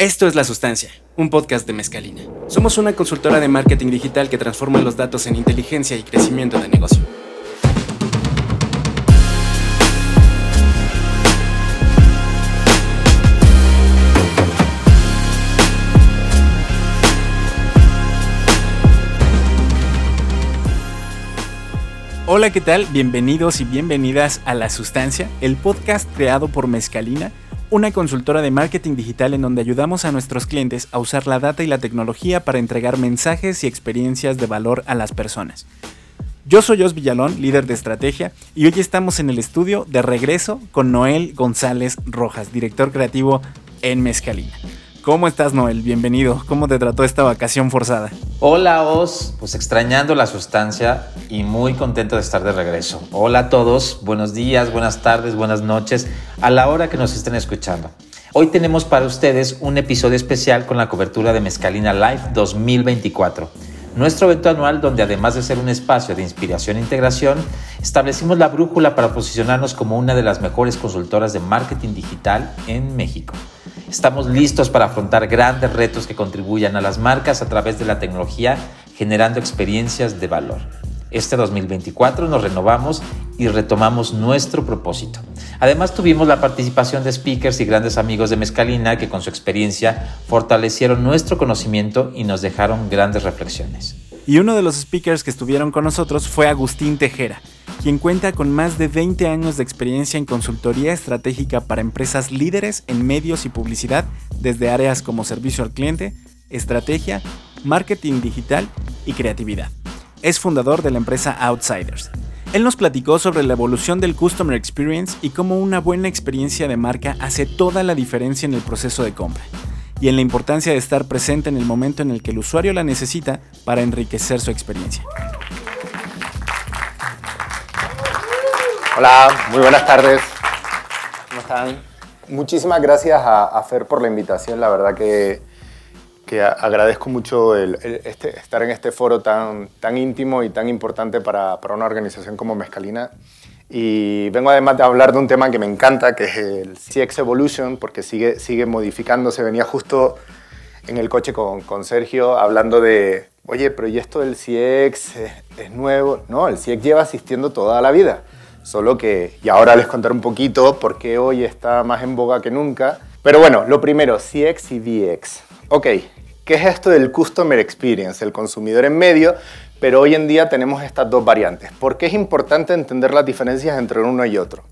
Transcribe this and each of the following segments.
Esto es La Sustancia, un podcast de Mezcalina. Somos una consultora de marketing digital que transforma los datos en inteligencia y crecimiento de negocio. Hola, ¿qué tal? Bienvenidos y bienvenidas a La Sustancia, el podcast creado por Mezcalina una consultora de marketing digital en donde ayudamos a nuestros clientes a usar la data y la tecnología para entregar mensajes y experiencias de valor a las personas. Yo soy Jos Villalón, líder de estrategia, y hoy estamos en el estudio de regreso con Noel González Rojas, director creativo en Mezcalina. ¿Cómo estás, Noel? Bienvenido. ¿Cómo te trató esta vacación forzada? Hola, Os. Pues extrañando la sustancia y muy contento de estar de regreso. Hola a todos. Buenos días, buenas tardes, buenas noches, a la hora que nos estén escuchando. Hoy tenemos para ustedes un episodio especial con la cobertura de Mezcalina Live 2024. Nuestro evento anual donde además de ser un espacio de inspiración e integración, establecimos la brújula para posicionarnos como una de las mejores consultoras de marketing digital en México. Estamos listos para afrontar grandes retos que contribuyan a las marcas a través de la tecnología, generando experiencias de valor. Este 2024 nos renovamos y retomamos nuestro propósito. Además tuvimos la participación de speakers y grandes amigos de Mezcalina que con su experiencia fortalecieron nuestro conocimiento y nos dejaron grandes reflexiones. Y uno de los speakers que estuvieron con nosotros fue Agustín Tejera, quien cuenta con más de 20 años de experiencia en consultoría estratégica para empresas líderes en medios y publicidad desde áreas como servicio al cliente, estrategia, marketing digital y creatividad. Es fundador de la empresa Outsiders. Él nos platicó sobre la evolución del Customer Experience y cómo una buena experiencia de marca hace toda la diferencia en el proceso de compra y en la importancia de estar presente en el momento en el que el usuario la necesita para enriquecer su experiencia. Hola, muy buenas tardes. ¿Cómo están? Muchísimas gracias a, Fer por la invitación. La verdad que, que agradezco mucho el, este, estar en este foro tan, tan íntimo y tan importante para, para, una organización como Mezcalina. Y vengo además de hablar de un tema que me encanta, que es el CX Evolution, porque sigue, sigue modificándose. Venía justo en el coche con, con Sergio hablando de, oye, pero ¿y esto del CX es, es nuevo? No, el CX lleva asistiendo toda la vida. Solo que, y ahora les contaré un poquito por qué hoy está más en boga que nunca. Pero bueno, lo primero, CX y DX. Ok, ¿qué es esto del Customer Experience? El consumidor en medio, pero hoy en día tenemos estas dos variantes. ¿Por qué es importante entender las diferencias entre uno y otro?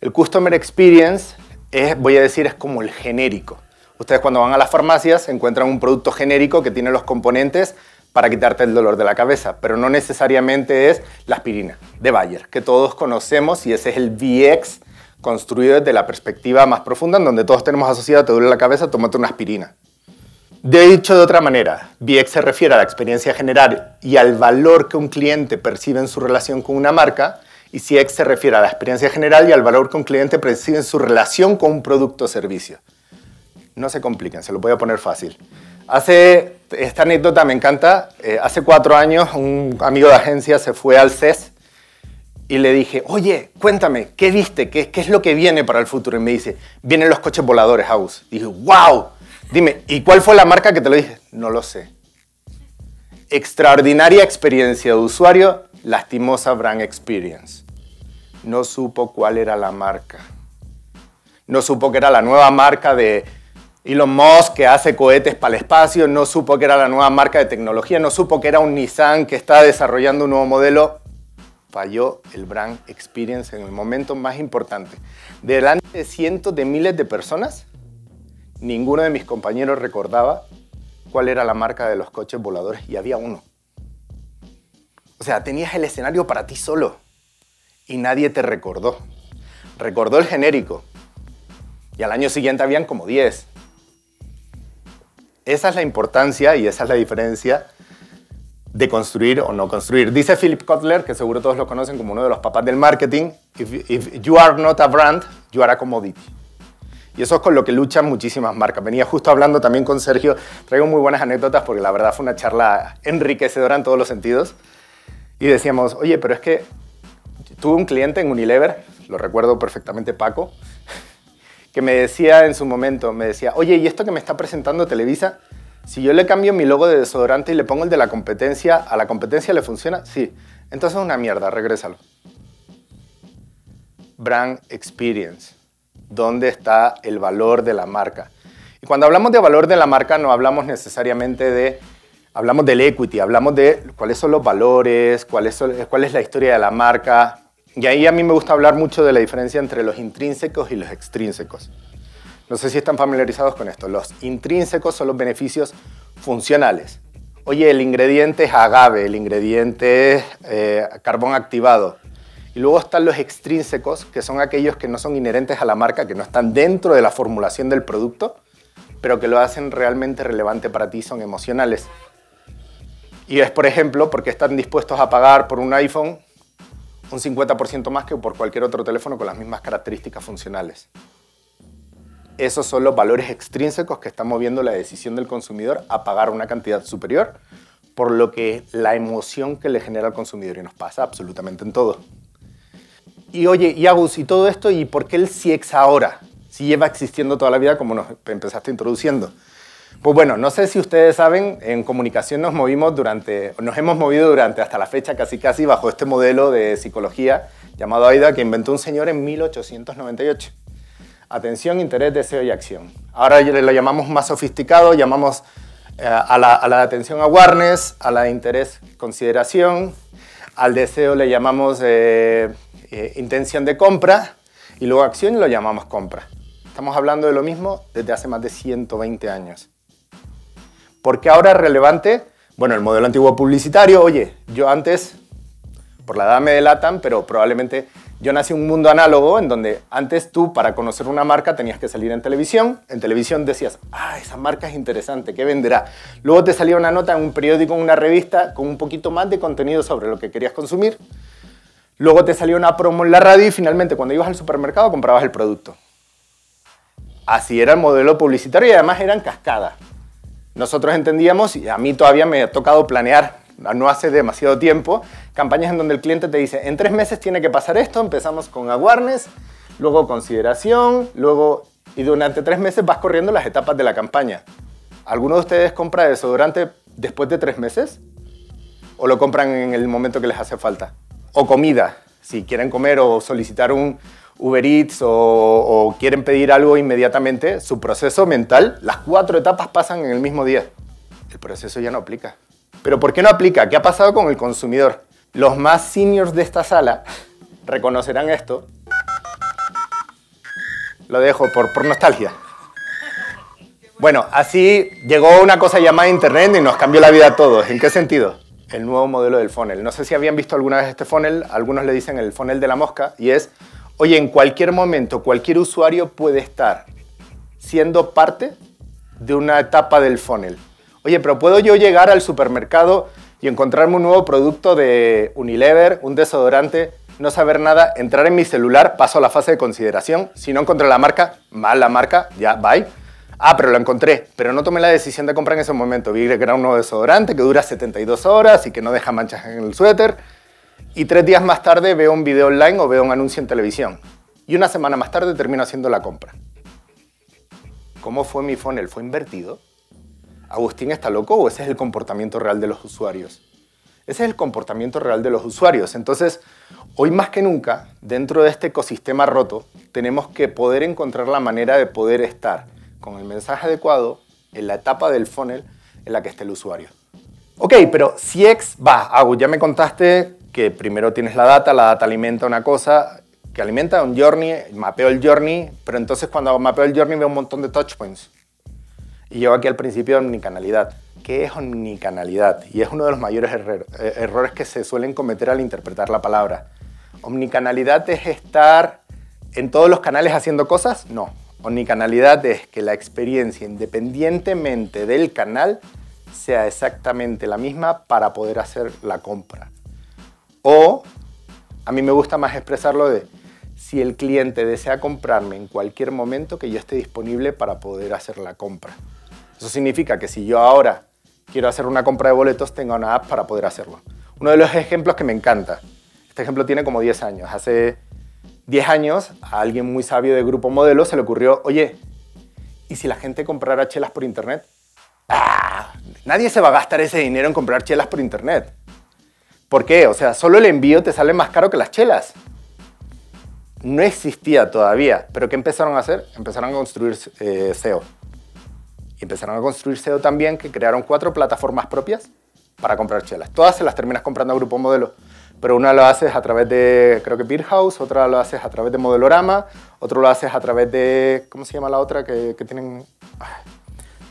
El Customer Experience es, voy a decir, es como el genérico. Ustedes cuando van a las farmacias encuentran un producto genérico que tiene los componentes para quitarte el dolor de la cabeza, pero no necesariamente es la aspirina de Bayer, que todos conocemos y ese es el VX construido desde la perspectiva más profunda, en donde todos tenemos asociado, te duele la cabeza, tómate una aspirina. De dicho de otra manera, VX se refiere a la experiencia general y al valor que un cliente percibe en su relación con una marca, y CX se refiere a la experiencia general y al valor que un cliente percibe en su relación con un producto o servicio. No se compliquen, se lo voy a poner fácil. Hace, esta anécdota me encanta, eh, hace cuatro años un amigo de agencia se fue al CES y le dije, oye, cuéntame, ¿qué viste? ¿Qué, ¿Qué, es lo que viene para el futuro? Y me dice, vienen los coches voladores, House. dije, wow, dime, ¿y cuál fue la marca que te lo dije? No lo sé. Extraordinaria experiencia de usuario, lastimosa brand experience. No supo cuál era la marca. No supo que era la nueva marca de Elon Musk, que hace cohetes para el espacio, no supo que era la nueva marca de tecnología, no supo que era un Nissan que está desarrollando un nuevo modelo. Falló el brand experience en el momento más importante. Delante de cientos de miles de personas, ninguno de mis compañeros recordaba cuál era la marca de los coches voladores y había uno. O sea, tenías el escenario para ti solo y nadie te recordó. Recordó el genérico. Y al año siguiente habían como 10. Esa es la importancia y esa es la diferencia de construir o no construir. Dice Philip Kotler, que seguro todos lo conocen como uno de los papás del marketing, if, you are not a brand, you are a commodity. Y eso es con lo que luchan muchísimas marcas. Venía justo hablando también con Sergio, traigo muy buenas anécdotas porque la verdad fue una charla enriquecedora en todos los sentidos. Y decíamos, oye, pero es que tuve un cliente en Unilever, lo recuerdo perfectamente Paco, que me decía en su momento, me decía, oye, ¿y esto que me está presentando Televisa? Si yo le cambio mi logo de desodorante y le pongo el de la competencia, ¿a la competencia le funciona? Sí. Entonces es una mierda, regrésalo. Brand Experience. ¿Dónde está el valor de la marca? Y cuando hablamos de valor de la marca no hablamos necesariamente de, hablamos del equity, hablamos de cuáles son los valores, cuál es, cuál es la historia de la marca, y ahí a mí me gusta hablar mucho de la diferencia entre los intrínsecos y los extrínsecos. No sé si están familiarizados con esto. Los intrínsecos son los beneficios funcionales. Oye, el ingrediente es agave, el ingrediente es eh, carbón activado. Y luego están los extrínsecos, que son aquellos que no son inherentes a la marca, que no están dentro de la formulación del producto, pero que lo hacen realmente relevante para ti, son emocionales. Y es, por ejemplo, porque están dispuestos a pagar por un iPhone un 50% más que por cualquier otro teléfono con las mismas características funcionales. Esos son los valores extrínsecos que están moviendo la decisión del consumidor a pagar una cantidad superior por lo que la emoción que le genera al consumidor y nos pasa absolutamente en todo. Y oye, y Agus, y todo esto, ¿y por qué el CX ahora? Si lleva existiendo toda la vida como nos empezaste introduciendo. Pues bueno, no sé si ustedes saben, en comunicación nos movimos durante, nos hemos movido durante hasta la fecha casi casi bajo este modelo de psicología llamado AIDA que inventó un señor en 1898. Atención, interés, deseo y acción. Ahora lo llamamos más sofisticado, llamamos eh, a, la, a, la, atención awareness, a la interés consideración, al deseo le llamamos eh, eh, intención de compra y luego acción lo llamamos compra. Estamos hablando de lo mismo desde hace más de 120 años. ¿Por qué ahora es relevante? Bueno, el modelo antiguo publicitario, oye, yo antes, por la edad me delatan, pero probablemente yo nací en un mundo análogo en donde antes tú para conocer una marca tenías que salir en televisión. En televisión decías, ah, esa marca es interesante, ¿qué venderá? Luego te salía una nota en un periódico, en una revista, con un poquito más de contenido sobre lo que querías consumir. Luego te salía una promo en la radio y finalmente cuando ibas al supermercado comprabas el producto. Así era el modelo publicitario y además eran cascadas. Nosotros entendíamos, y a mí todavía me ha tocado planear, no hace demasiado tiempo, campañas en donde el cliente te dice, en tres meses tiene que pasar esto, empezamos con awareness, luego consideración, luego, y durante tres meses vas corriendo las etapas de la campaña. ¿Alguno de ustedes compra desodorante después de tres meses? ¿O lo compran en el momento que les hace falta? O comida, si quieren comer o solicitar un, Uber Eats o, quieren pedir algo inmediatamente, su proceso mental, las cuatro etapas pasan en el mismo día. El proceso ya no aplica. ¿Pero por qué no aplica? ¿Qué ha pasado con el consumidor? Los más seniors de esta sala reconocerán esto. Lo dejo por, por nostalgia. Bueno, así llegó una cosa llamada Internet y nos cambió la vida a todos. ¿En qué sentido? El nuevo modelo del funnel. No sé si habían visto alguna vez este funnel, algunos le dicen el funnel de la mosca, y es Oye, en cualquier momento, cualquier usuario puede estar siendo parte de una etapa del funnel. Oye, pero ¿puedo yo llegar al supermercado y encontrarme un nuevo producto de Unilever, un desodorante, no saber nada, entrar en mi celular, paso a la fase de consideración? Si no encontré la marca, mal la marca, ya, bye. Ah, pero lo encontré, pero no tomé la decisión de comprar en ese momento. Vi que era un nuevo desodorante que dura 72 horas y que no deja manchas en el suéter y tres días más tarde veo un video online o veo un anuncio en televisión. Y una semana más tarde termino haciendo la compra. ¿Cómo fue mi funnel? ¿Fue invertido? ¿Agustín está loco o ese es el comportamiento real de los usuarios? Ese es el comportamiento real de los usuarios. Entonces, hoy más que nunca, dentro de este ecosistema roto, tenemos que poder encontrar la manera de poder estar con el mensaje adecuado en la etapa del funnel en la que esté el usuario. Ok, pero si ex va, Agus, ya me contaste que primero tienes la data, la data alimenta una cosa, que alimenta un journey, mapeo el journey, pero entonces cuando mapeo el journey veo un montón de touch points. Y yo aquí al principio omnicanalidad. ¿Qué es omnicanalidad? Y es uno de los mayores eh, errores que se suelen cometer al interpretar la palabra. Omnicanalidad es estar en todos los canales haciendo cosas? No. Omnicanalidad es que la experiencia, independientemente del canal, sea exactamente la misma para poder hacer la compra. O a mí me gusta más expresarlo de si el cliente desea comprarme en cualquier momento que yo esté disponible para poder hacer la compra. Eso significa que si yo ahora quiero hacer una compra de boletos, tengo una app para poder hacerlo. Uno de los ejemplos que me encanta, este ejemplo tiene como 10 años, hace 10 años, a alguien muy sabio de Grupo Modelo se le ocurrió, oye, ¿y si la gente comprara chelas por internet? ¡Ah! Nadie se va a gastar ese dinero en comprar chelas por internet. ¿Por qué? O sea, solo el envío te sale más caro que las chelas. No existía todavía, pero ¿qué empezaron a hacer? Empezaron a construir eh, SEO. Y empezaron a construir SEO también, que crearon cuatro plataformas propias para comprar chelas. Todas se las terminas comprando a Grupo Modelo pero una lo haces a través de, creo que Beer House, otra lo haces a través de Modelorama, otro lo haces a través de, ¿cómo se llama la otra? Que, que tienen,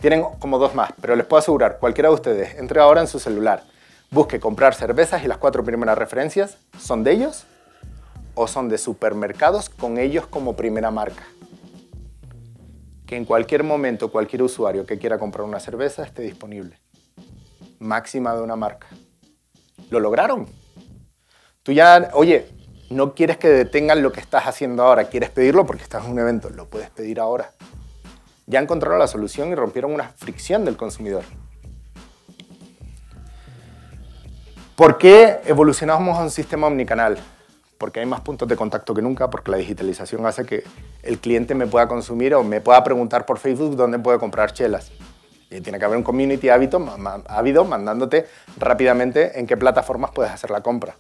tienen como dos más, pero les puedo asegurar, cualquiera de ustedes, entre ahora en su celular, busque comprar cervezas y las cuatro primeras referencias son de ellos o son de supermercados con ellos como primera marca. Que en cualquier momento cualquier usuario que quiera comprar una cerveza esté disponible. Máxima de una marca. Lo lograron. Tú ya, oye, no quieres que detengan lo que estás haciendo ahora, quieres pedirlo porque estás en un evento, lo puedes pedir ahora. Ya encontraron la solución y rompieron una fricción del consumidor. ¿Por qué evolucionamos a un sistema omnicanal? Porque hay más puntos de contacto que nunca, porque la digitalización hace que el cliente me pueda consumir o me pueda preguntar por Facebook dónde puede comprar chelas. Y tiene que haber un community ávido mandándote rápidamente en qué plataformas puedes hacer la compra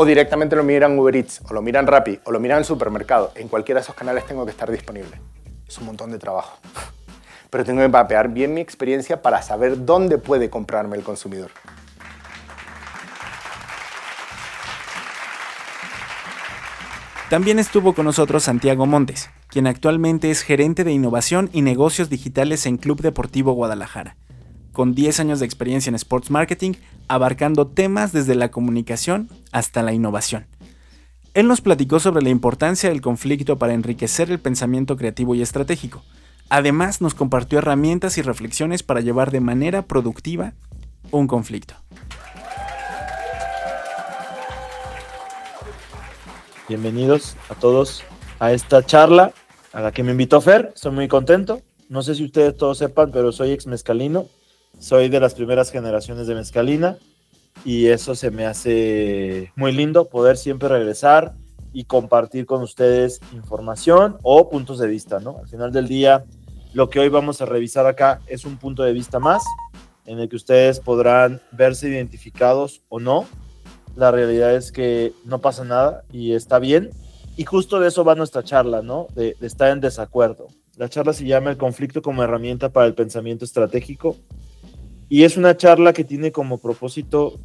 o directamente lo miran Uber Eats, o lo miran Rappi, o lo miran en supermercado. En cualquiera de esos canales tengo que estar disponible. Es un montón de trabajo. Pero tengo que mapear bien mi experiencia para saber dónde puede comprarme el consumidor. También estuvo con nosotros Santiago Montes, quien actualmente es gerente de innovación y negocios digitales en Club Deportivo Guadalajara con 10 años de experiencia en sports marketing, abarcando temas desde la comunicación hasta la innovación. Él nos platicó sobre la importancia del conflicto para enriquecer el pensamiento creativo y estratégico. Además, nos compartió herramientas y reflexiones para llevar de manera productiva un conflicto. Bienvenidos a todos a esta charla a la que me invitó Fer. Estoy muy contento. No sé si ustedes todos sepan, pero soy ex mezcalino soy de las primeras generaciones de mezcalina y eso se me hace muy lindo poder siempre regresar y compartir con ustedes información o puntos de vista, ¿no? Al final del día, lo que hoy vamos a revisar acá es un punto de vista más en el que ustedes podrán verse identificados o no. La realidad es que no pasa nada y está bien. Y justo de eso va nuestra charla, ¿no? De, de estar en desacuerdo. La charla se llama El conflicto como herramienta para el pensamiento estratégico y es una charla que tiene como propósito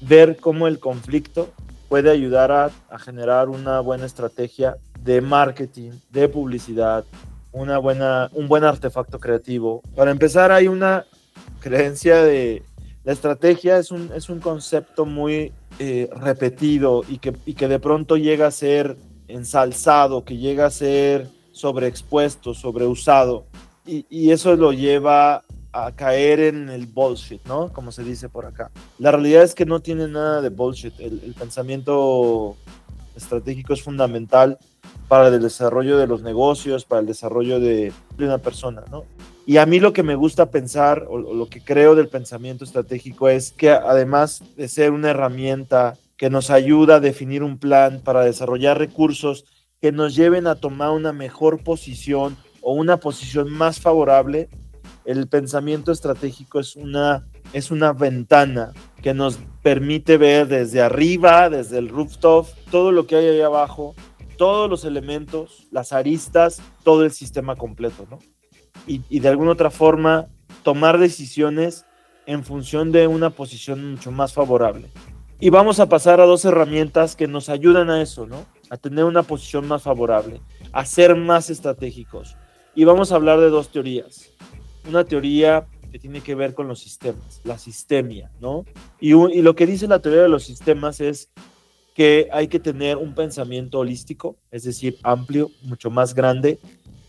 ver cómo el conflicto puede ayudar a, generar una buena estrategia de marketing, de publicidad, una buena, un buen artefacto creativo. Para empezar, hay una creencia de la estrategia es un, es un concepto muy eh, repetido y que, y que de pronto llega a ser ensalzado, que llega a ser sobreexpuesto, sobreusado. Y, y eso lo lleva a caer en el bullshit, ¿no? Como se dice por acá. La realidad es que no tiene nada de bullshit. El, pensamiento estratégico es fundamental para el desarrollo de los negocios, para el desarrollo de, una persona, ¿no? Y a mí lo que me gusta pensar o, lo que creo del pensamiento estratégico es que además de ser una herramienta que nos ayuda a definir un plan para desarrollar recursos que nos lleven a tomar una mejor posición o una posición más favorable el pensamiento estratégico es una, es una ventana que nos permite ver desde arriba, desde el rooftop, todo lo que hay ahí abajo, todos los elementos, las aristas, todo el sistema completo, ¿no? Y, y de alguna otra forma tomar decisiones en función de una posición mucho más favorable. Y vamos a pasar a dos herramientas que nos ayudan a eso, ¿no? A tener una posición más favorable, a ser más estratégicos. Y vamos a hablar de dos teorías una teoría que tiene que ver con los sistemas, la sistemia, ¿no? Y, y, lo que dice la teoría de los sistemas es que hay que tener un pensamiento holístico, es decir, amplio, mucho más grande,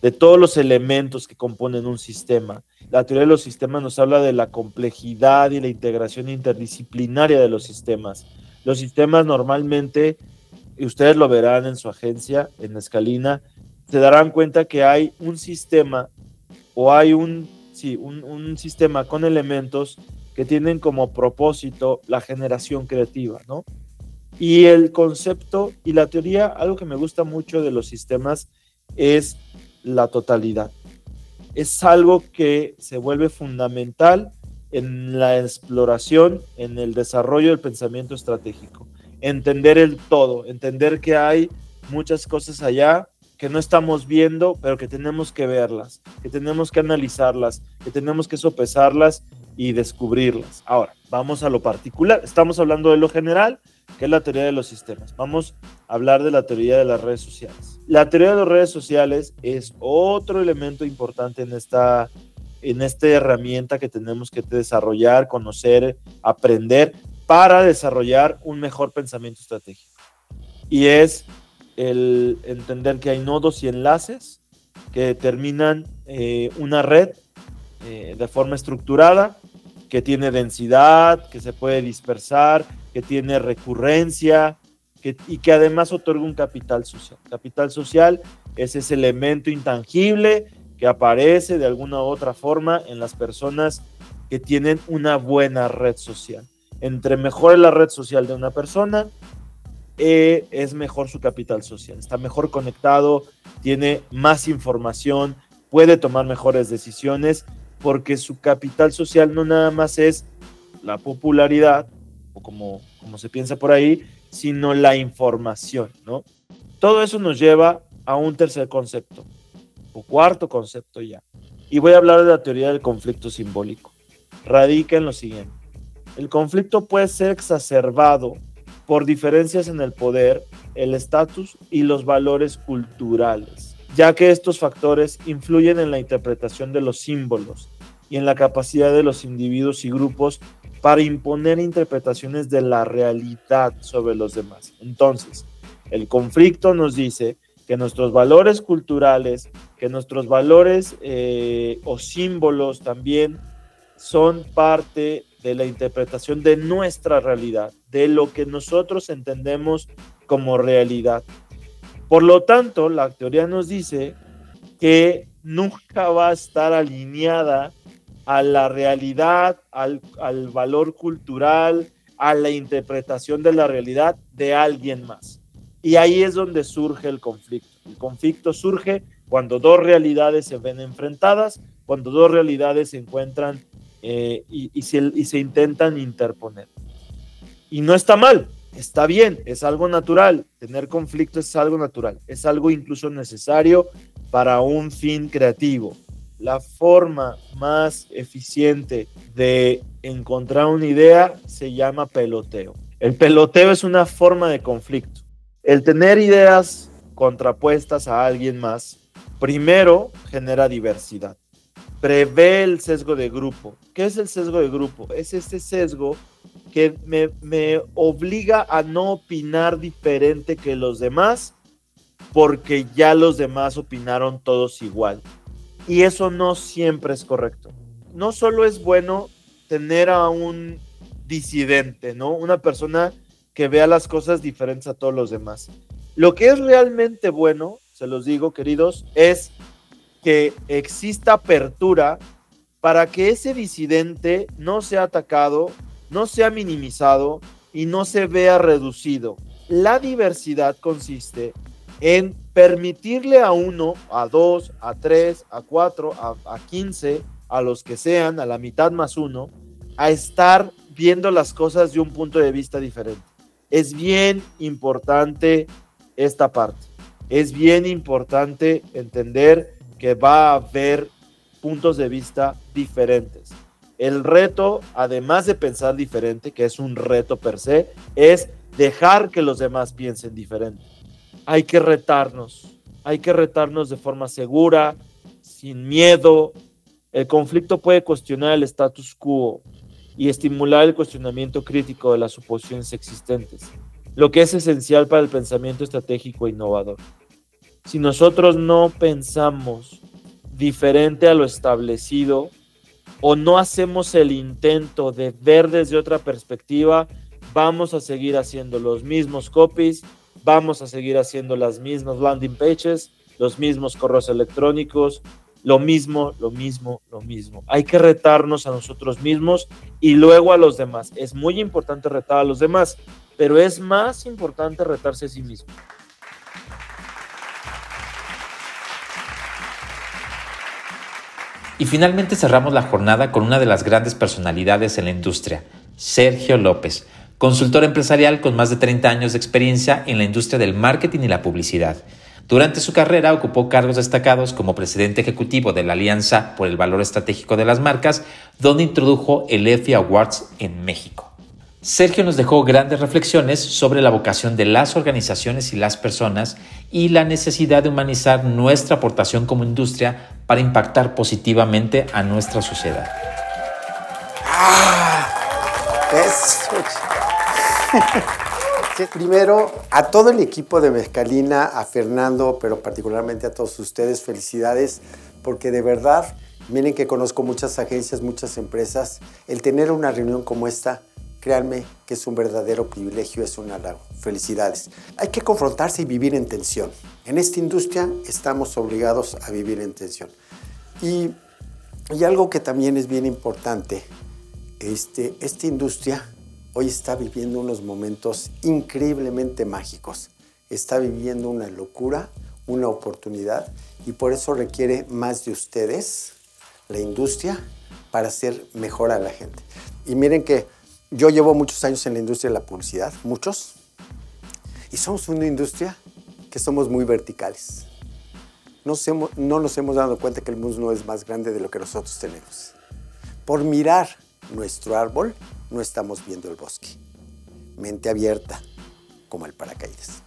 de todos los elementos que componen un sistema. La teoría de los sistemas nos habla de la complejidad y la integración interdisciplinaria de los sistemas. Los sistemas normalmente, y ustedes lo verán en su agencia, en Escalina, se darán cuenta que hay un sistema o hay un sí, un, sistema con elementos que tienen como propósito la generación creativa, ¿no? Y el concepto y la teoría, algo que me gusta mucho de los sistemas es la totalidad. Es algo que se vuelve fundamental en la exploración, en el desarrollo del pensamiento estratégico. Entender el todo, entender que hay muchas cosas allá que no estamos viendo, pero que tenemos que verlas, que tenemos que analizarlas, que tenemos que sopesarlas y descubrirlas. Ahora, vamos a lo particular. Estamos hablando de lo general, que es la teoría de los sistemas. Vamos a hablar de la teoría de las redes sociales. La teoría de las redes sociales es otro elemento importante en esta, en esta herramienta que tenemos que desarrollar, conocer, aprender para desarrollar un mejor pensamiento estratégico. Y es el entender que hay nodos y enlaces que determinan eh, una red eh, de forma estructurada, que tiene densidad, que se puede dispersar, que tiene recurrencia y que además otorga un capital social. Capital social es ese elemento intangible que aparece de alguna u otra forma en las personas que tienen una buena red social. Entre mejor es la red social de una persona, eh, es mejor su capital social. Está mejor conectado, tiene más información, puede tomar mejores decisiones porque su capital social no nada más es la popularidad, o como, como se piensa por ahí, sino la información, ¿no? Todo eso nos lleva a un tercer concepto, o cuarto concepto ya. Y voy a hablar de la teoría del conflicto simbólico. Radica en lo siguiente. El conflicto puede ser exacerbado por diferencias en el poder, el estatus y los valores culturales, ya que estos factores influyen en la interpretación de los símbolos, y en la capacidad de los individuos y grupos para imponer interpretaciones de la realidad sobre los demás. Entonces, el conflicto nos dice que nuestros valores culturales, que nuestros valores eh, o símbolos también son parte de la interpretación de nuestra realidad, de lo que nosotros entendemos como realidad. Por lo tanto, la teoría nos dice que nunca va a estar alineada a la realidad, al, valor cultural, a la interpretación de la realidad de alguien más. Y ahí es donde surge el conflicto. El conflicto surge cuando dos realidades se ven enfrentadas, cuando dos realidades se encuentran eh, y, se, y se intentan interponer. Y no está mal, está bien, es algo natural. Tener conflicto es algo natural, es algo incluso necesario para un fin creativo la forma más eficiente de encontrar una idea se llama peloteo. El peloteo es una forma de conflicto. El tener ideas contrapuestas a alguien más, primero genera diversidad. Prevé el sesgo de grupo. ¿Qué es el sesgo de grupo? Es este sesgo que me, me obliga a no opinar diferente que los demás porque ya los demás opinaron todos igual. Y eso no siempre es correcto. No solo es bueno tener a un disidente, ¿no? Una persona que vea las cosas diferentes a todos los demás. Lo que es realmente bueno, se los digo, queridos, es que exista apertura para que ese disidente no sea atacado, no sea minimizado y no se vea reducido. La diversidad consiste en permitirle a uno, a dos, a tres, a cuatro, a, quince, a los que sean, a la mitad más uno, a estar viendo las cosas de un punto de vista diferente. Es bien importante esta parte. Es bien importante entender que va a haber puntos de vista diferentes. El reto, además de pensar diferente, que es un reto per se, es dejar que los demás piensen diferente hay que retarnos, hay que retarnos de forma segura, sin miedo. El conflicto puede cuestionar el status quo y estimular el cuestionamiento crítico de las suposiciones existentes, lo que es esencial para el pensamiento estratégico e innovador. Si nosotros no pensamos diferente a lo establecido o no hacemos el intento de ver desde otra perspectiva, vamos a seguir haciendo los mismos copies, vamos a seguir haciendo las mismas landing pages, los mismos correos electrónicos, lo mismo, lo mismo, lo mismo. Hay que retarnos a nosotros mismos y luego a los demás. Es muy importante retar a los demás, pero es más importante retarse a sí mismo. Y finalmente cerramos la jornada con una de las grandes personalidades en la industria, Sergio López, consultor empresarial con más de 30 años de experiencia en la industria del marketing y la publicidad. Durante su carrera ocupó cargos destacados como presidente ejecutivo de la Alianza por el Valor Estratégico de las Marcas, donde introdujo el EFI Awards en México. Sergio nos dejó grandes reflexiones sobre la vocación de las organizaciones y las personas y la necesidad de humanizar nuestra aportación como industria para impactar positivamente a nuestra sociedad. Ah, Primero, a todo el equipo de Mezcalina, a Fernando, pero particularmente a todos ustedes, felicidades, porque de verdad, miren que conozco muchas agencias, muchas empresas, el tener una reunión como esta Créanme que es un verdadero privilegio, es un halago. Felicidades. Hay que confrontarse y vivir en tensión. En esta industria estamos obligados a vivir en tensión. Y, y algo que también es bien importante, este, esta industria hoy está viviendo unos momentos increíblemente mágicos. Está viviendo una locura, una oportunidad y por eso requiere más de ustedes, la industria, para hacer mejor a la gente. Y miren que yo llevo muchos años en la industria de la publicidad, muchos, y somos una industria que somos muy verticales. No, no nos hemos dado cuenta que el mundo es más grande de lo que nosotros tenemos. Por mirar nuestro árbol, no estamos viendo el bosque. Mente abierta, como el paracaídas.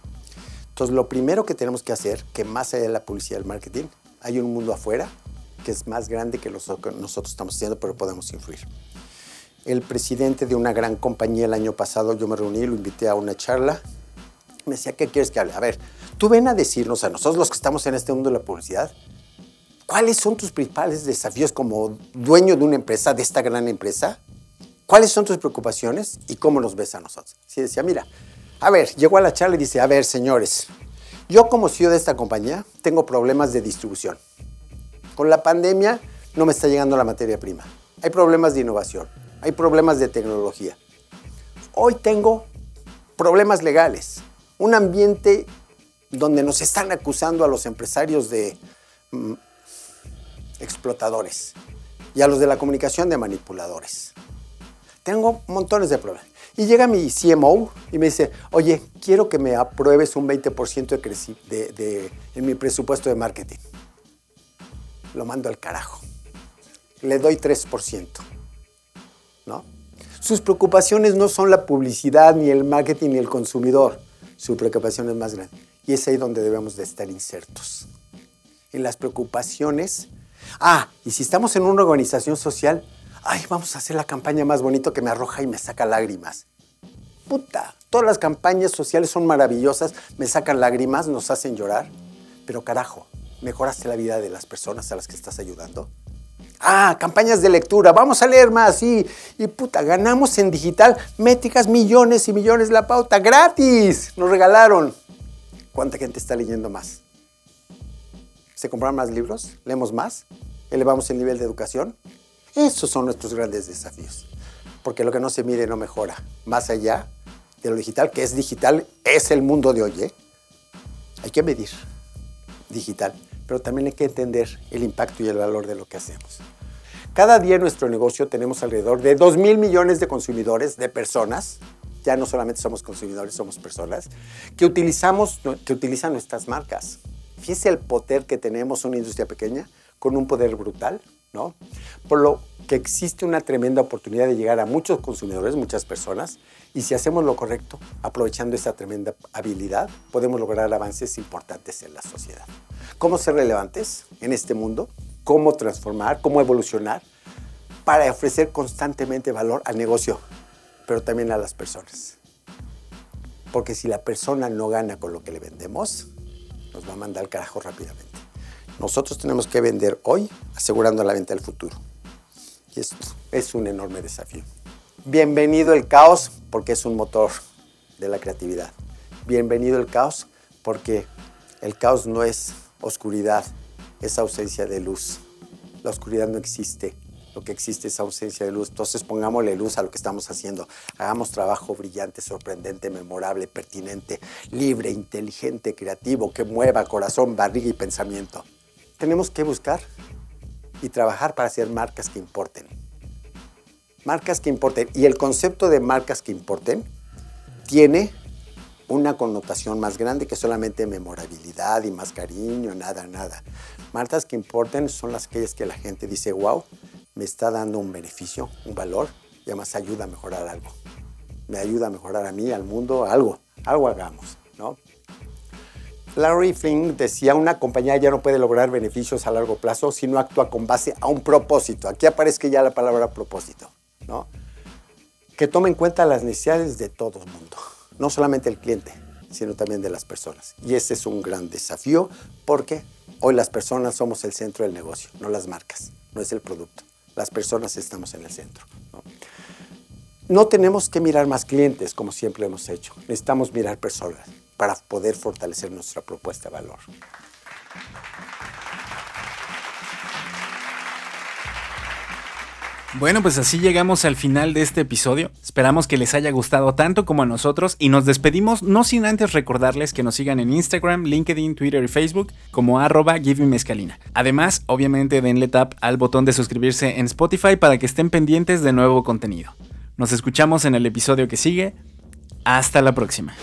Entonces, lo primero que tenemos que hacer, que más allá de la publicidad y el marketing, hay un mundo afuera que es más grande que que nosotros estamos haciendo, pero podemos influir el presidente de una gran compañía el año pasado, yo me reuní, lo invité a una charla, me decía, ¿qué quieres que hable? A ver, tú ven a decirnos a nosotros los que estamos en este mundo de la publicidad, ¿cuáles son tus principales desafíos como dueño de una empresa, de esta gran empresa? ¿Cuáles son tus preocupaciones y cómo nos ves a nosotros? Sí, decía, mira, a ver, llegó a la charla y dice, a ver, señores, yo como CEO de esta compañía tengo problemas de distribución. Con la pandemia no me está llegando la materia prima. Hay problemas de innovación hay problemas de tecnología. Hoy tengo problemas legales, un ambiente donde nos están acusando a los empresarios de mm, explotadores y a los de la comunicación de manipuladores. Tengo montones de problemas. Y llega mi CMO y me dice, oye, quiero que me apruebes un 20% de, en mi presupuesto de marketing. Lo mando al carajo. Le doy 3%. Sus preocupaciones no son la publicidad, ni el marketing, ni el consumidor. Su preocupación es más grande. Y es ahí donde debemos de estar insertos. En las preocupaciones. Ah, y si estamos en una organización social, ay, vamos a hacer la campaña más bonita que me arroja y me saca lágrimas. Puta, todas las campañas sociales son maravillosas, me sacan lágrimas, nos hacen llorar, pero carajo, mejoraste la vida de las personas a las que estás ayudando. Ah, campañas de lectura, vamos a leer más, y, y puta, ganamos en digital métricas millones y millones la pauta, gratis, nos regalaron. ¿Cuánta gente está leyendo más? ¿Se compraron más libros? ¿Leemos más? ¿Elevamos el nivel de educación? Esos son nuestros grandes desafíos, porque lo que no se mide no mejora. Más allá de lo digital, que es digital, es el mundo de hoy. ¿eh? Hay que medir digital pero también hay que entender el impacto y el valor de lo que hacemos. Cada día en nuestro negocio tenemos alrededor de 2 mil millones de consumidores, de personas, ya no solamente somos consumidores, somos personas, que, utilizamos, que utilizan nuestras marcas. Fíjese el poder que tenemos una industria pequeña con un poder brutal, ¿no? Por lo que existe una tremenda oportunidad de llegar a muchos consumidores, muchas personas, y si hacemos lo correcto, aprovechando esa tremenda habilidad, podemos lograr avances importantes en la sociedad. ¿Cómo ser relevantes en este mundo? ¿Cómo transformar? ¿Cómo evolucionar? Para ofrecer constantemente valor al negocio, pero también a las personas. Porque si la persona no gana con lo que le vendemos, nos va a mandar al carajo rápidamente. Nosotros tenemos que vender hoy, asegurando la venta del futuro. Y esto es un enorme desafío. Bienvenido el caos porque es un motor de la creatividad. Bienvenido el caos porque el caos no es oscuridad, es ausencia de luz. La oscuridad no existe. Lo que existe es ausencia de luz. Entonces pongámosle luz a lo que estamos haciendo. Hagamos trabajo brillante, sorprendente, memorable, pertinente, libre, inteligente, creativo, que mueva corazón, barriga y pensamiento. Tenemos que buscar y trabajar para hacer marcas que importen. Marcas que importen. Y el concepto de marcas que importen tiene una connotación más grande que solamente memorabilidad y más cariño, nada, nada. Marcas que importen son las aquellas que la gente dice, wow, me está dando un beneficio, un valor y además ayuda a mejorar algo. Me ayuda a mejorar a mí, al mundo, algo, algo hagamos, ¿no? Larry Flynn decía, una compañía ya no puede lograr beneficios a largo plazo si no actúa con base a un propósito. Aquí aparece ya la palabra propósito, ¿no? Que tome en cuenta las necesidades de todo el mundo no solamente el cliente, sino también de las personas. Y ese es un gran desafío porque hoy las personas somos el centro del negocio, no las marcas, no es el producto. Las personas estamos en el centro. ¿no? no tenemos que mirar más clientes como siempre hemos hecho, necesitamos mirar personas para poder fortalecer nuestra propuesta de valor. Bueno, pues así llegamos al final de este episodio. Esperamos que les haya gustado tanto como a nosotros y nos despedimos no sin antes recordarles que nos sigan en Instagram, LinkedIn, Twitter y Facebook como arroba. Además, obviamente denle tap al botón de suscribirse en Spotify para que estén pendientes de nuevo contenido. Nos escuchamos en el episodio que sigue. Hasta la próxima.